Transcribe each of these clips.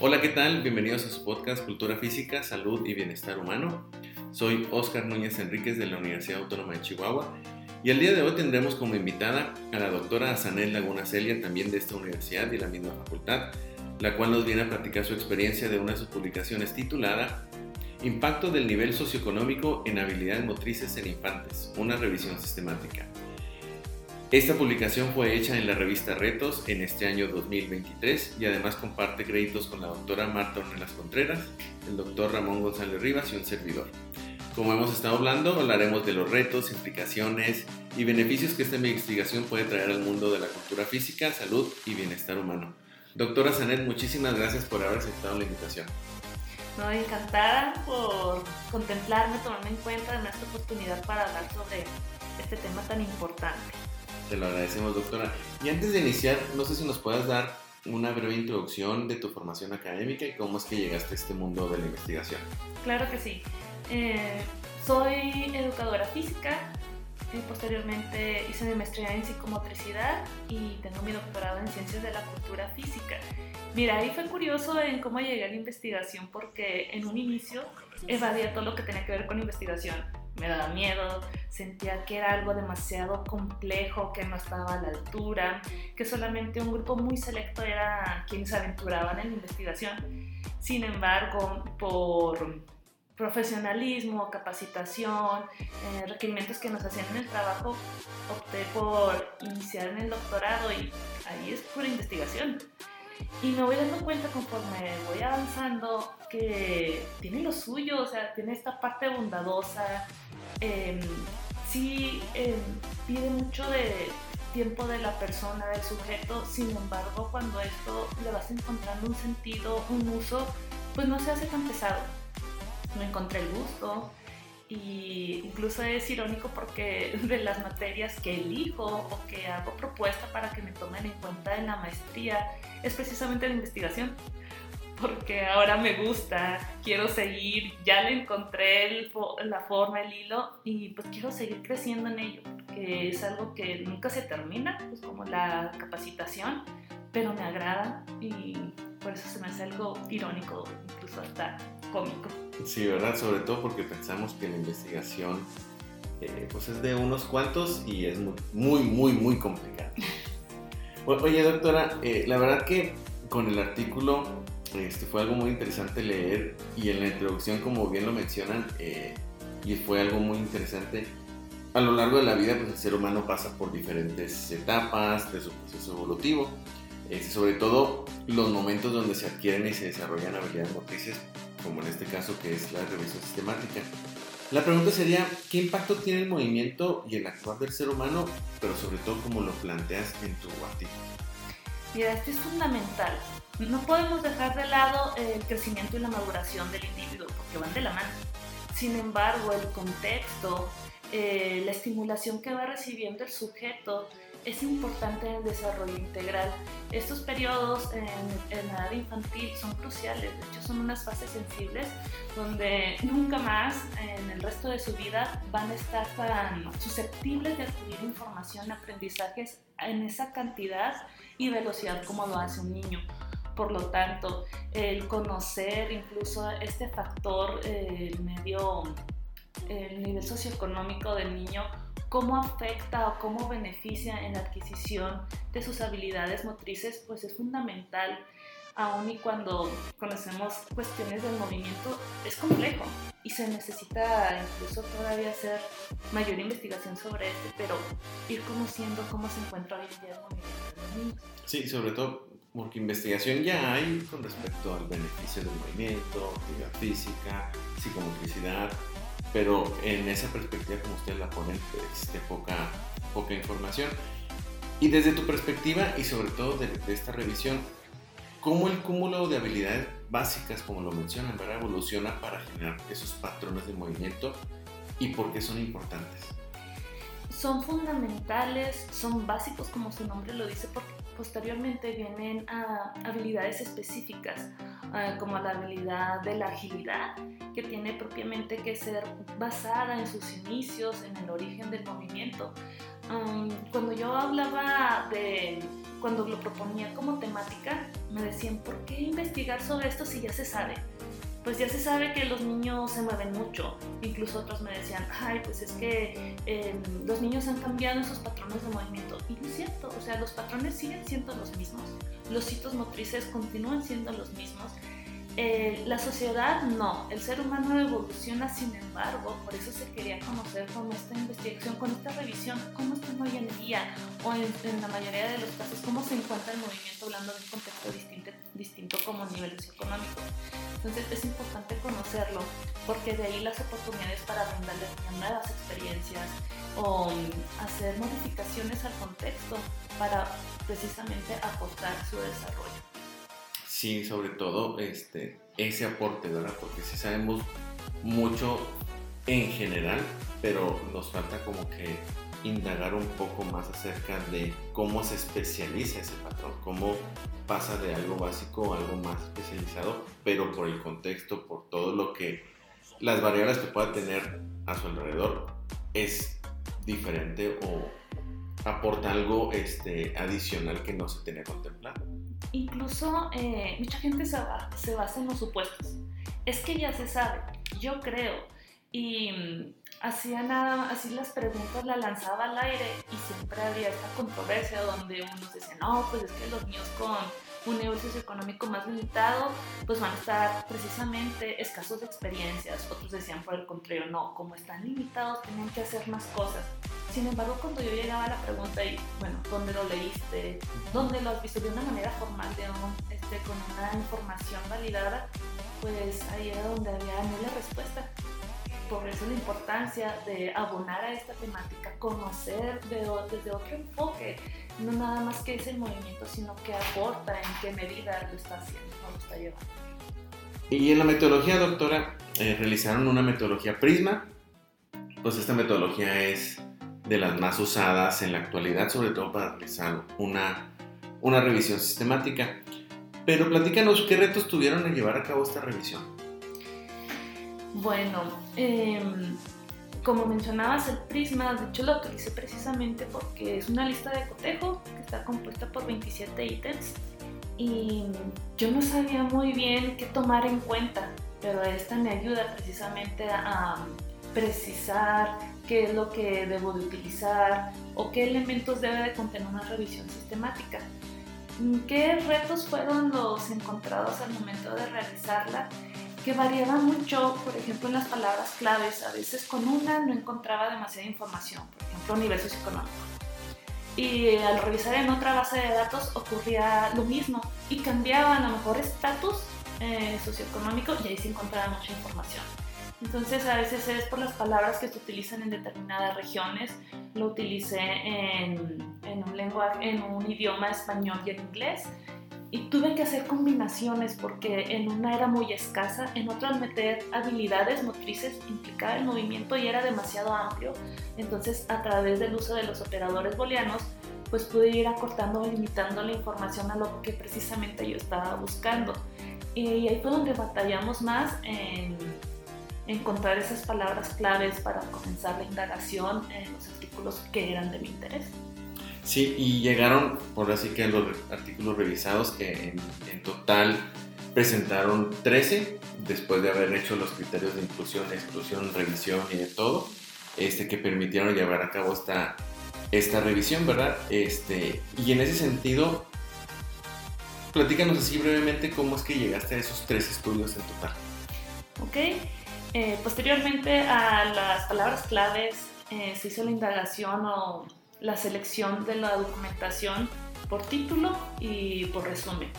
Hola, ¿qué tal? Bienvenidos a su podcast Cultura Física, Salud y Bienestar Humano. Soy Oscar Núñez Enríquez de la Universidad Autónoma de Chihuahua y el día de hoy tendremos como invitada a la doctora Azanel Laguna Celia, también de esta universidad y la misma facultad, la cual nos viene a platicar su experiencia de una de sus publicaciones titulada Impacto del nivel socioeconómico en habilidades motrices en infantes, una revisión sistemática. Esta publicación fue hecha en la revista Retos en este año 2023 y además comparte créditos con la doctora Marta Ornelas Contreras, el doctor Ramón González Rivas y un servidor. Como hemos estado hablando, hablaremos de los retos, implicaciones y beneficios que esta investigación puede traer al mundo de la cultura física, salud y bienestar humano. Doctora Sanet, muchísimas gracias por haber aceptado la invitación. No, encantada por contemplarme, tomarme en cuenta, darme esta oportunidad para hablar sobre este tema tan importante. Te lo agradecemos, doctora. Y antes de iniciar, no sé si nos puedas dar una breve introducción de tu formación académica y cómo es que llegaste a este mundo de la investigación. Claro que sí. Eh, soy educadora física, y posteriormente hice mi maestría en psicomotricidad y tengo mi doctorado en ciencias de la cultura física. Mira, ahí fue curioso en cómo llegué a la investigación porque en un inicio evadía todo lo que tenía que ver con investigación. Me daba miedo, sentía que era algo demasiado complejo, que no estaba a la altura, que solamente un grupo muy selecto era quienes aventuraban en la investigación. Sin embargo, por profesionalismo, capacitación, eh, requerimientos que nos hacían en el trabajo, opté por iniciar en el doctorado y ahí es pura investigación. Y me voy dando cuenta conforme voy avanzando que tiene lo suyo, o sea, tiene esta parte bondadosa, eh, sí em, pide mucho de tiempo de la persona, del sujeto, sin embargo, cuando esto le vas encontrando un sentido, un uso, pues no se hace tan pesado no encontré el gusto. Y incluso es irónico porque de las materias que elijo o que hago propuesta para que me tomen en cuenta en la maestría es precisamente la investigación. Porque ahora me gusta, quiero seguir, ya le encontré la forma, el hilo y pues quiero seguir creciendo en ello, porque es algo que nunca se termina, pues como la capacitación, pero me agrada y por eso se me hace algo irónico, incluso hasta cómico. Sí, ¿verdad? Sobre todo porque pensamos que la investigación eh, pues es de unos cuantos y es muy, muy, muy, muy complicada. Oye, doctora, eh, la verdad que con el artículo este, fue algo muy interesante leer y en la introducción, como bien lo mencionan, eh, y fue algo muy interesante. A lo largo de la vida, pues el ser humano pasa por diferentes etapas de su proceso evolutivo, este, sobre todo los momentos donde se adquieren y se desarrollan habilidades motrices como en este caso que es la revisión sistemática. La pregunta sería, ¿qué impacto tiene el movimiento y el actuar del ser humano, pero sobre todo como lo planteas en tu artículo? Mira, esto es fundamental. No podemos dejar de lado el crecimiento y la maduración del individuo, porque van de la mano. Sin embargo, el contexto, eh, la estimulación que va recibiendo el sujeto, es importante en el desarrollo integral. Estos periodos en, la edad infantil son cruciales, de hecho son unas fases sensibles donde nunca más en el resto de su vida van a estar tan susceptibles de adquirir información, aprendizajes en esa cantidad y velocidad como lo hace un niño. Por lo tanto, el conocer incluso este factor, el medio, el nivel socioeconómico del niño, cómo afecta o cómo beneficia en la adquisición de sus habilidades motrices, pues es fundamental, aun y cuando conocemos cuestiones del movimiento, es complejo y se necesita incluso todavía hacer mayor investigación sobre este, pero ir conociendo cómo se encuentra hoy en día el movimiento de los niños. Sí, sobre todo porque investigación ya hay con respecto al beneficio del movimiento, actividad física, psicomotricidad, pero en esa perspectiva como ustedes la ponen, existe poca, poca información. Y desde tu perspectiva y sobre todo de, esta revisión, ¿cómo el cúmulo de habilidades básicas, como lo mencionan, ¿verdad? evoluciona para generar esos patrones de movimiento y por qué son importantes? Son fundamentales, son básicos como su nombre lo dice, porque posteriormente vienen a habilidades específicas como la habilidad de la agilidad, que tiene propiamente que ser basada en sus inicios, en el origen del movimiento. Um, cuando yo hablaba de, cuando lo proponía como temática, me decían, ¿por qué investigar sobre esto si ya se sabe? Pues ya se sabe que los niños se mueven mucho. Incluso otros me decían, ay, pues es que em, los niños han cambiado en sus patrones de movimiento. Y no es cierto, o sea, los patrones siguen siendo los mismos, los hitos motrices continúan siendo los mismos. Eh, la sociedad no, el ser humano evoluciona sin embargo, por eso se quería conocer con esta investigación, con esta revisión, cómo están hoy en día o en, la mayoría de los casos, cómo se encuentra el movimiento hablando de un contexto distinto, distinto como nivel socioeconómico. Entonces es importante conocerlo porque de ahí las oportunidades para brindarles nuevas experiencias o hacer modificaciones al contexto para precisamente aportar su desarrollo. Sí, sobre todo este, ese aporte, ¿verdad? Porque sí sabemos mucho en general, pero nos falta como que indagar un poco más acerca de cómo se especializa ese patrón, cómo pasa de algo básico a algo más especializado, pero por el contexto, por todo lo que las variables que pueda tener a su alrededor es diferente o aporta algo este, adicional que no se tenía contemplado incluso eh, mucha gente se, se, basa en los supuestos. Es que ya se sabe, yo creo. Y mm, hacía nada, así las preguntas las lanzaba al aire y siempre había esta controversia donde unos decían, no, pues es que los niños con un nivel socioeconómico más limitado, pues van a estar precisamente escasos de experiencias. Otros decían por el contrario, no, como están limitados, tienen que hacer más cosas. Sin embargo, cuando yo llegaba a la pregunta y, bueno, ¿dónde lo leíste? ¿Dónde lo has visto? De una manera formal, de este, con una información validada, pues ahí era donde había nula respuesta. Por eso la importancia de abonar a esta temática, conocer desde otro enfoque no nada más que es el movimiento, sino que aporta en qué medida lo está haciendo, lo está llevando. Y en la metodología, doctora, eh, realizaron una metodología Prisma. Pues esta metodología es de las más usadas en la actualidad, sobre todo para realizar una, una revisión sistemática. Pero platícanos, ¿qué retos tuvieron en llevar a cabo esta revisión? Bueno, eh, como mencionabas, el Prisma, de hecho lo utilicé precisamente porque es una lista de cotejo que está compuesta por 27 ítems y yo no sabía muy bien qué tomar en cuenta, pero esta me ayuda precisamente a precisar qué es lo que debo de utilizar o qué elementos debe de contener una revisión sistemática. ¿Qué retos fueron los encontrados al momento de realizarla? Que variaba mucho, por ejemplo, en las palabras claves. A veces con una no encontraba demasiada información, por ejemplo, nivel socioeconómico. Y al revisar en otra base de datos ocurría lo mismo y cambiaba a lo mejor estatus eh, socioeconómico y ahí se encontraba mucha información. Entonces a veces es por las palabras que se utilizan en determinadas regiones. Lo utilicé en, un en un idioma español y en inglés y tuve que hacer combinaciones porque en una era muy escasa, en otra meter habilidades motrices implicaba el movimiento y era demasiado amplio, entonces a través del uso de los operadores booleanos pues pude ir acortando limitando la información a lo que precisamente yo estaba buscando. Y ahí fue donde batallamos más en encontrar esas palabras claves para comenzar la indagación en los artículos que eran de mi interés. Sí, y llegaron, por así que los artículos revisados, que en, total presentaron 13, después de haber hecho los criterios de inclusión, exclusión, revisión y de todo, este, que permitieron llevar a cabo esta, esta revisión, ¿verdad? Este, y en ese sentido, platícanos así brevemente cómo es que llegaste a esos tres estudios en total. Ok, eh, posteriormente a las palabras claves eh, se hizo la indagación o la selección de la documentación por título y por resumen.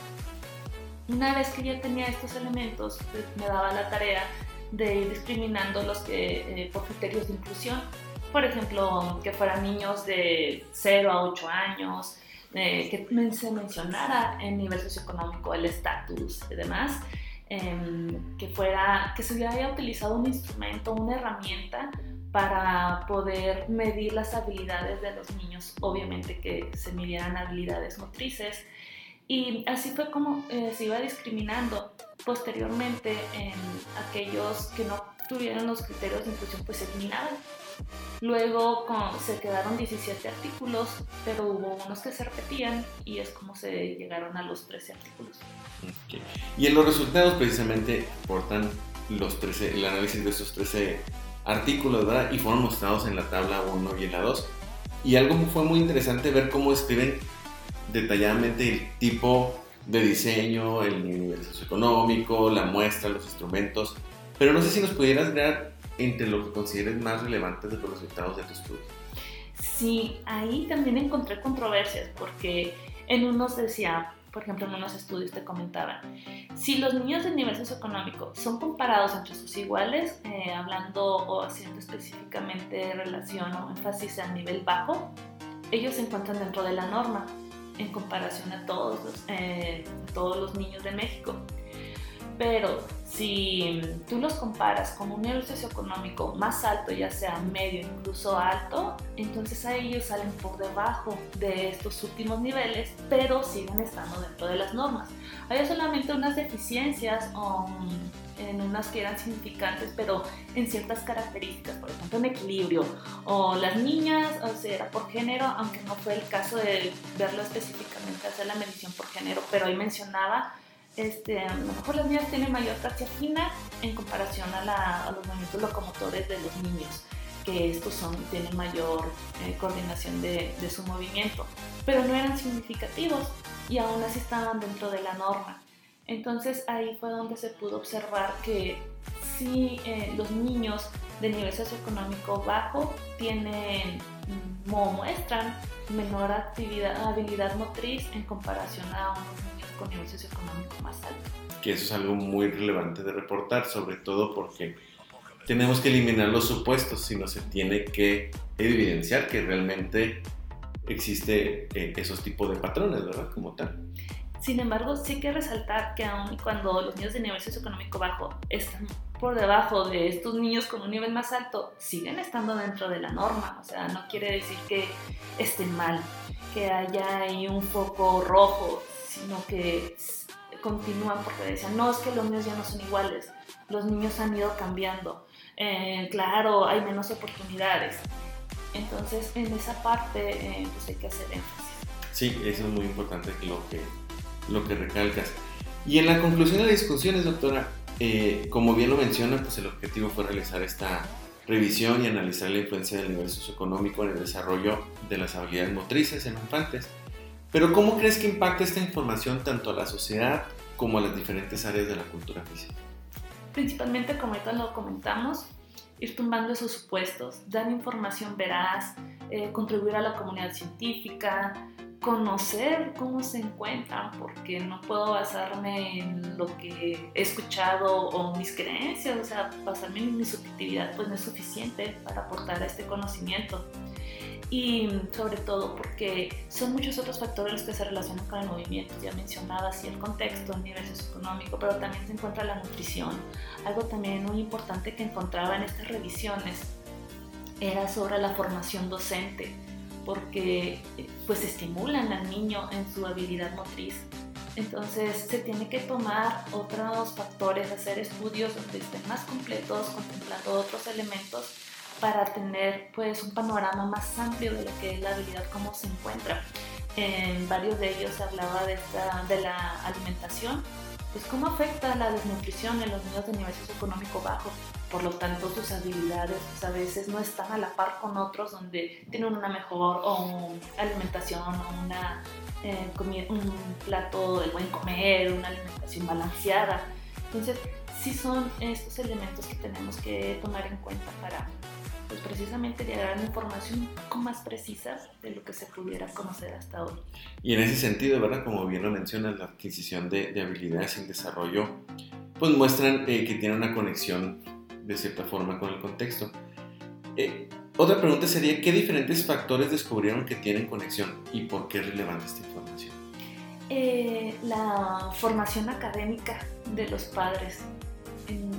Una vez que ya tenía estos elementos, pues, me daba la tarea de ir discriminando los que eh, por criterios de inclusión, por ejemplo, que fueran niños de 0 a 8 años, eh, que se mencionara en nivel socioeconómico el estatus y demás, em, que fuera que se haya utilizado un instrumento, una herramienta para poder medir las habilidades de los niños, obviamente que se midieran habilidades motrices Y así fue como eh, se iba discriminando posteriormente en aquellos que no tuvieron los criterios de inclusión, pues se eliminaban. Luego con- se quedaron 17 artículos, pero hubo unos que se repetían y es como se llegaron a los 13 artículos. Ok. Y en los resultados precisamente aportan los 13, el análisis de estos 13 artículos, ¿verdad? Y fueron mostrados en la tabla 1 y en la 2. Y algo fue muy interesante ver cómo escriben detalladamente el tipo de diseño, el nivel socioeconómico, la muestra, los instrumentos. Pero no sé si nos pudieras dar entre lo que consideres más relevante de los resultados de tu estudio. Sí, ahí también encontré controversias porque en unos decía, por ejemplo, en unos estudios te comentaban, si los niños de nivel socioeconómico son comparados entre sus iguales, eh, hablando o haciendo específicamente relación o énfasis al nivel bajo, ellos se encuentran dentro de la norma en comparación a todos los, eh, todos los niños de México. Pero si tú los comparas con un nivel socioeconómico más alto, ya sea medio, incluso alto, entonces a ellos salen por debajo de estos últimos niveles, pero siguen estando dentro de las normas. Hay solamente unas deficiencias o en unas que eran significantes, pero en ciertas características, por ejemplo, en equilibrio, o las niñas, o sea, era por género, aunque no fue el caso de verlo específicamente, hacer la medición por género, pero ahí mencionaba este, a lo mejor las niñas tienen mayor fascia fina en comparación a los movimientos locomotores de los niños, que estos son, tienen mayor eh, coordinación de, de su movimiento, pero no eran significativos y aún así estaban dentro de la norma. Entonces ahí fue donde se pudo observar que sí eh, los niños de nivel socioeconómico bajo tienen mm, o muestran menor actividad, habilidad motriz en comparación a unos niños con nivel socioeconómico más alto. que eso es algo muy relevante de reportar, sobre todo porque tenemos que eliminar los supuestos, sino se tiene que evidenciar que realmente existe eh, esos tipos de patrones, ¿verdad? Como tal. Sin embargo, sí que resaltar que aun cuando los niños de nivel socioeconómico bajo están por debajo de estos niños con un nivel más alto, siguen estando dentro de la norma. O sea, no quiere decir que estén mal, que haya ahí un foco rojo, sino que continúan porque decían, no, es que los niños ya no son iguales, los niños han ido cambiando. Eh, claro, hay menos oportunidades. Entonces, en esa parte, eh, pues hay que hacer énfasis. Sí, eso es muy importante que lo que, lo que recalcas. Y en la conclusión de las discusiones, doctora, eh, como bien lo menciona, pues el objetivo fue realizar esta revisión y analizar la influencia del nivel socioeconómico en el desarrollo de las habilidades motrices en infantes. Pero ¿cómo crees que impacta esta información tanto a la sociedad como a las diferentes áreas de la cultura física? principalmente como ahorita lo comentamos, ir tumbando esos supuestos, dar información veraz, eh, contribuir a la comunidad científica, conocer cómo se encuentran, porque no puedo basarme en lo que he escuchado o mis creencias, o sea, basarme en mi subjetividad pues no es suficiente para aportar a este conocimiento. Y sobre todo porque son muchos otros factores los que se relacionan con el movimiento. Ya mencionaba así el contexto, el nivel socioeconómico, pero también se encuentra la nutrición. Algo también muy importante que encontraba en estas revisiones era sobre la formación docente, porque pues estimulan al niño en su habilidad motriz. Entonces se tiene que tomar otros factores, hacer estudios donde estén más completos, contemplando otros elementos para tener pues un panorama más amplio de lo que es la habilidad, cómo se encuentra. En varios de ellos se hablaba de la alimentación, pues cómo afecta la desnutrición en los niños de nivel socioeconómico bajo. Por lo tanto, sus habilidades pues, a veces no están a la par con otros donde tienen una mejor o alimentación o una, eh, un plato de buen comer, una alimentación balanceada. Entonces, sí son estos elementos que tenemos que tomar en cuenta para pues precisamente llegar a una información un poco más precisa de lo que se pudiera conocer hasta hoy. Y en ese sentido, ¿verdad? Como bien lo mencionas, la adquisición de, de habilidades en desarrollo, pues muestran eh, que tiene una conexión de cierta forma con el contexto. Eh, otra pregunta sería, ¿qué diferentes factores descubrieron que tienen conexión y por qué es relevante esta información? Eh, la formación académica de los padres.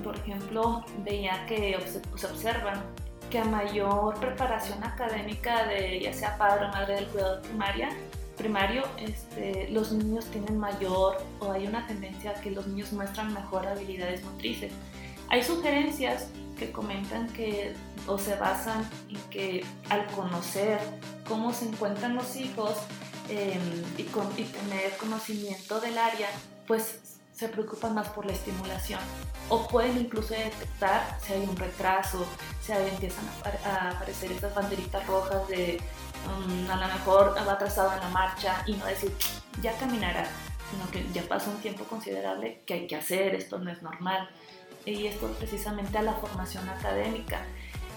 Por ejemplo, veía que se observan que a mayor preparación académica de ya sea padre o madre del cuidado primaria, primario, este, los niños tienen mayor o hay una tendencia a que los niños muestran mejor habilidades motrices. Hay sugerencias que comentan que o se basan en que al conocer cómo se encuentran los hijos em, y, con, y tener conocimiento del área, pues se preocupan más por la estimulación o pueden incluso detectar si hay un retraso, si empiezan a, aparecer estas banderitas rojas de um, a lo mejor va atrasado en la marcha y no decir ya caminará, sino que ya pasó un tiempo considerable que hay que hacer, esto no es normal. Y esto precisamente a la formación académica.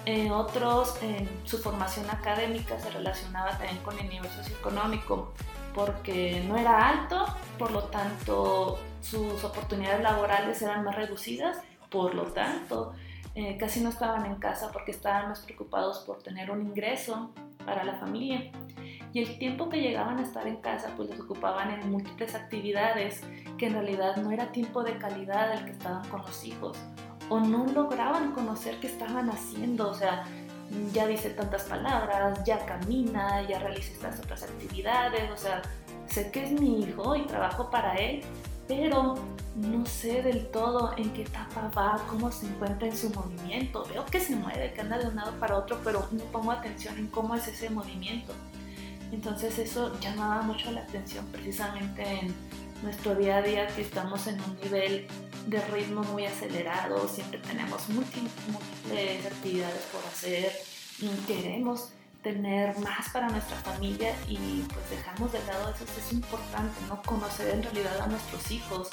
Eh, otros, en su formación académica se relacionaba también con el nivel socioeconómico, porque no era alto, por lo tanto sus oportunidades laborales eran más reducidas, por lo tanto eh, casi no estaban en casa porque estaban más preocupados por tener un ingreso para la familia. Y el tiempo que llegaban a estar en casa pues los ocupaban en múltiples actividades que en realidad no era tiempo de calidad el que estaban con los hijos o no lograban conocer qué estaban haciendo, o sea, ya dice tantas palabras, ya camina, ya realiza estas otras actividades, o sea, sé que es mi hijo y trabajo para él, pero no sé del todo en qué etapa va, cómo se encuentra en su movimiento. Veo que se mueve, que anda de un lado para otro, pero no pongo atención en cómo es ese movimiento. Entonces eso llamaba mucho la atención precisamente en nuestro día a día que estamos en un nivel de ritmo muy acelerado, siempre tenemos múltiples actividades por hacer, queremos tener más para nuestra familia y pues dejamos de lado eso, es importante, ¿no? Conocer en realidad a nuestros hijos,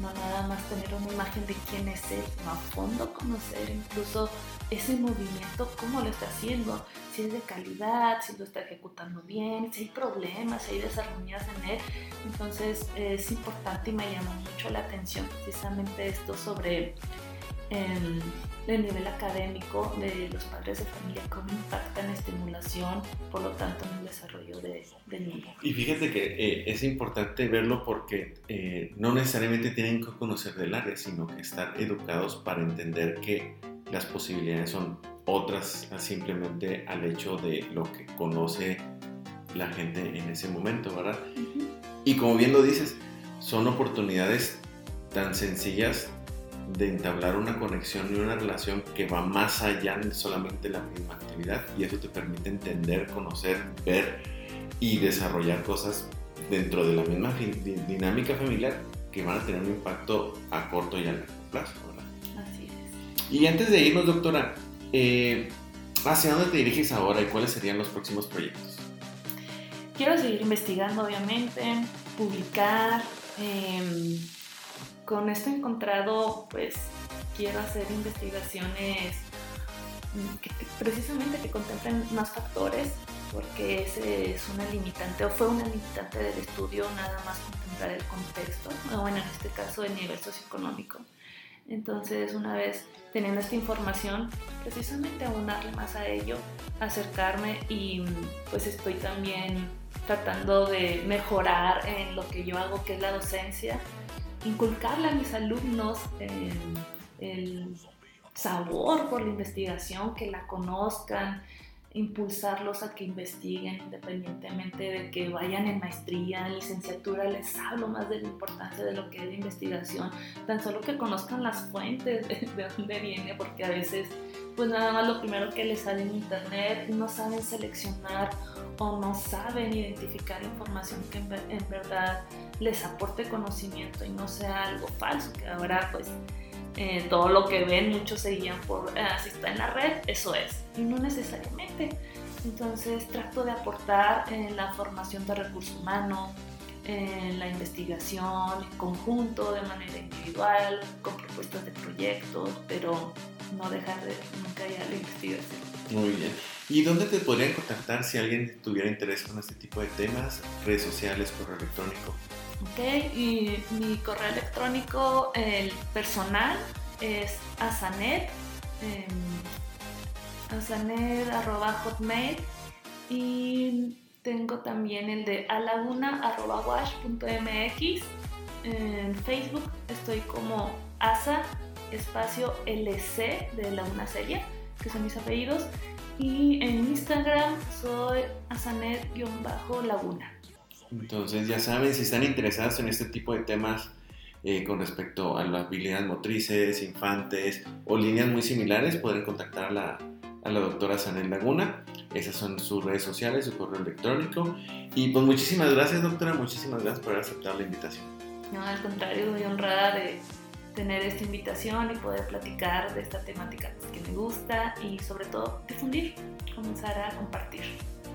no nada más tener una imagen de quién es él, sino a fondo conocer incluso ese movimiento, cómo lo está haciendo, si es de calidad, si lo está ejecutando bien, si hay problemas, si hay desarmonías en él. Entonces es importante y me llama mucho la atención precisamente esto sobre el, el nivel académico de los padres de familia, cómo impacta en la estimulación, por lo tanto en el desarrollo de, del niño. Y fíjate que eh, es importante verlo porque eh, no necesariamente tienen que conocer del área, sino que estar educados para entender que las posibilidades son otras simplemente al hecho de lo que conoce la gente en ese momento, ¿verdad? Y como bien lo dices, son oportunidades tan sencillas de entablar una conexión y una relación que va más allá de solamente la misma actividad y eso te permite entender, conocer, ver y desarrollar cosas dentro de la misma dinámica familiar que van a tener un impacto a corto y a largo plazo. ¿verdad? Así es. Y antes de irnos, doctora, eh, ¿hacia dónde te diriges ahora y cuáles serían los próximos proyectos? Quiero seguir investigando, obviamente, publicar. Eh, con esto encontrado, pues quiero hacer investigaciones precisamente que contemplen más factores, porque ese es una limitante o fue una limitante del estudio nada más contemplar el contexto, o bueno, en este caso el nivel socioeconómico. Entonces, una vez teniendo esta información, precisamente abonarle más a ello, acercarme y pues estoy también tratando de mejorar en lo que yo hago, que es la docencia, inculcarle a mis alumnos el sabor por la investigación, que la conozcan, impulsarlos a que investiguen independientemente de que vayan en maestría, en licenciatura, les hablo más de la importancia de lo que es la investigación, tan solo que conozcan las fuentes de, de dónde viene, porque a veces pues nada más lo primero que les sale en internet, no saben seleccionar o no saben identificar información que en, verdad les aporte conocimiento y no sea algo falso, que ahora pues eh, todo lo que ven muchos se guían por, ah, si está en la red, eso es, y no necesariamente. Entonces trato de aportar en la formación de recursos humanos, en la investigación en conjunto, de manera individual, con propuestas de proyectos, pero no dejar de nunca ir a la investigación. Muy bien. ¿Y dónde te podrían contactar si alguien tuviera interés con este tipo de temas? Redes sociales, correo electrónico. Ok, y mi correo electrónico, el personal, es asanet, eh, asanet.hotmail y tengo también el de alaguna.wash.mx. En Facebook estoy como asa espacio LC de la una serie, que son mis apellidos. Y en Instagram soy asanet-laguna. Entonces ya saben, si están interesados en este tipo de temas eh, con respecto a las habilidades motrices, infantes o líneas muy similares, pueden contactar a la, a la doctora Sanel Laguna. Esas son sus redes sociales, su correo electrónico. Y pues muchísimas gracias doctora, muchísimas gracias por aceptado la invitación. No, al contrario, muy honrada de tener esta invitación y poder platicar de esta temática que me gusta y sobre todo difundir, comenzar a compartir.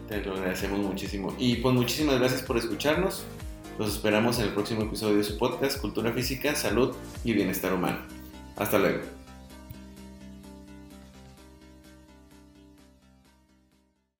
Te lo agradecemos muchísimo. Y pues muchísimas gracias por escucharnos. Los esperamos en el próximo episodio de su podcast Cultura Física, Salud y Bienestar Humano. Hasta luego.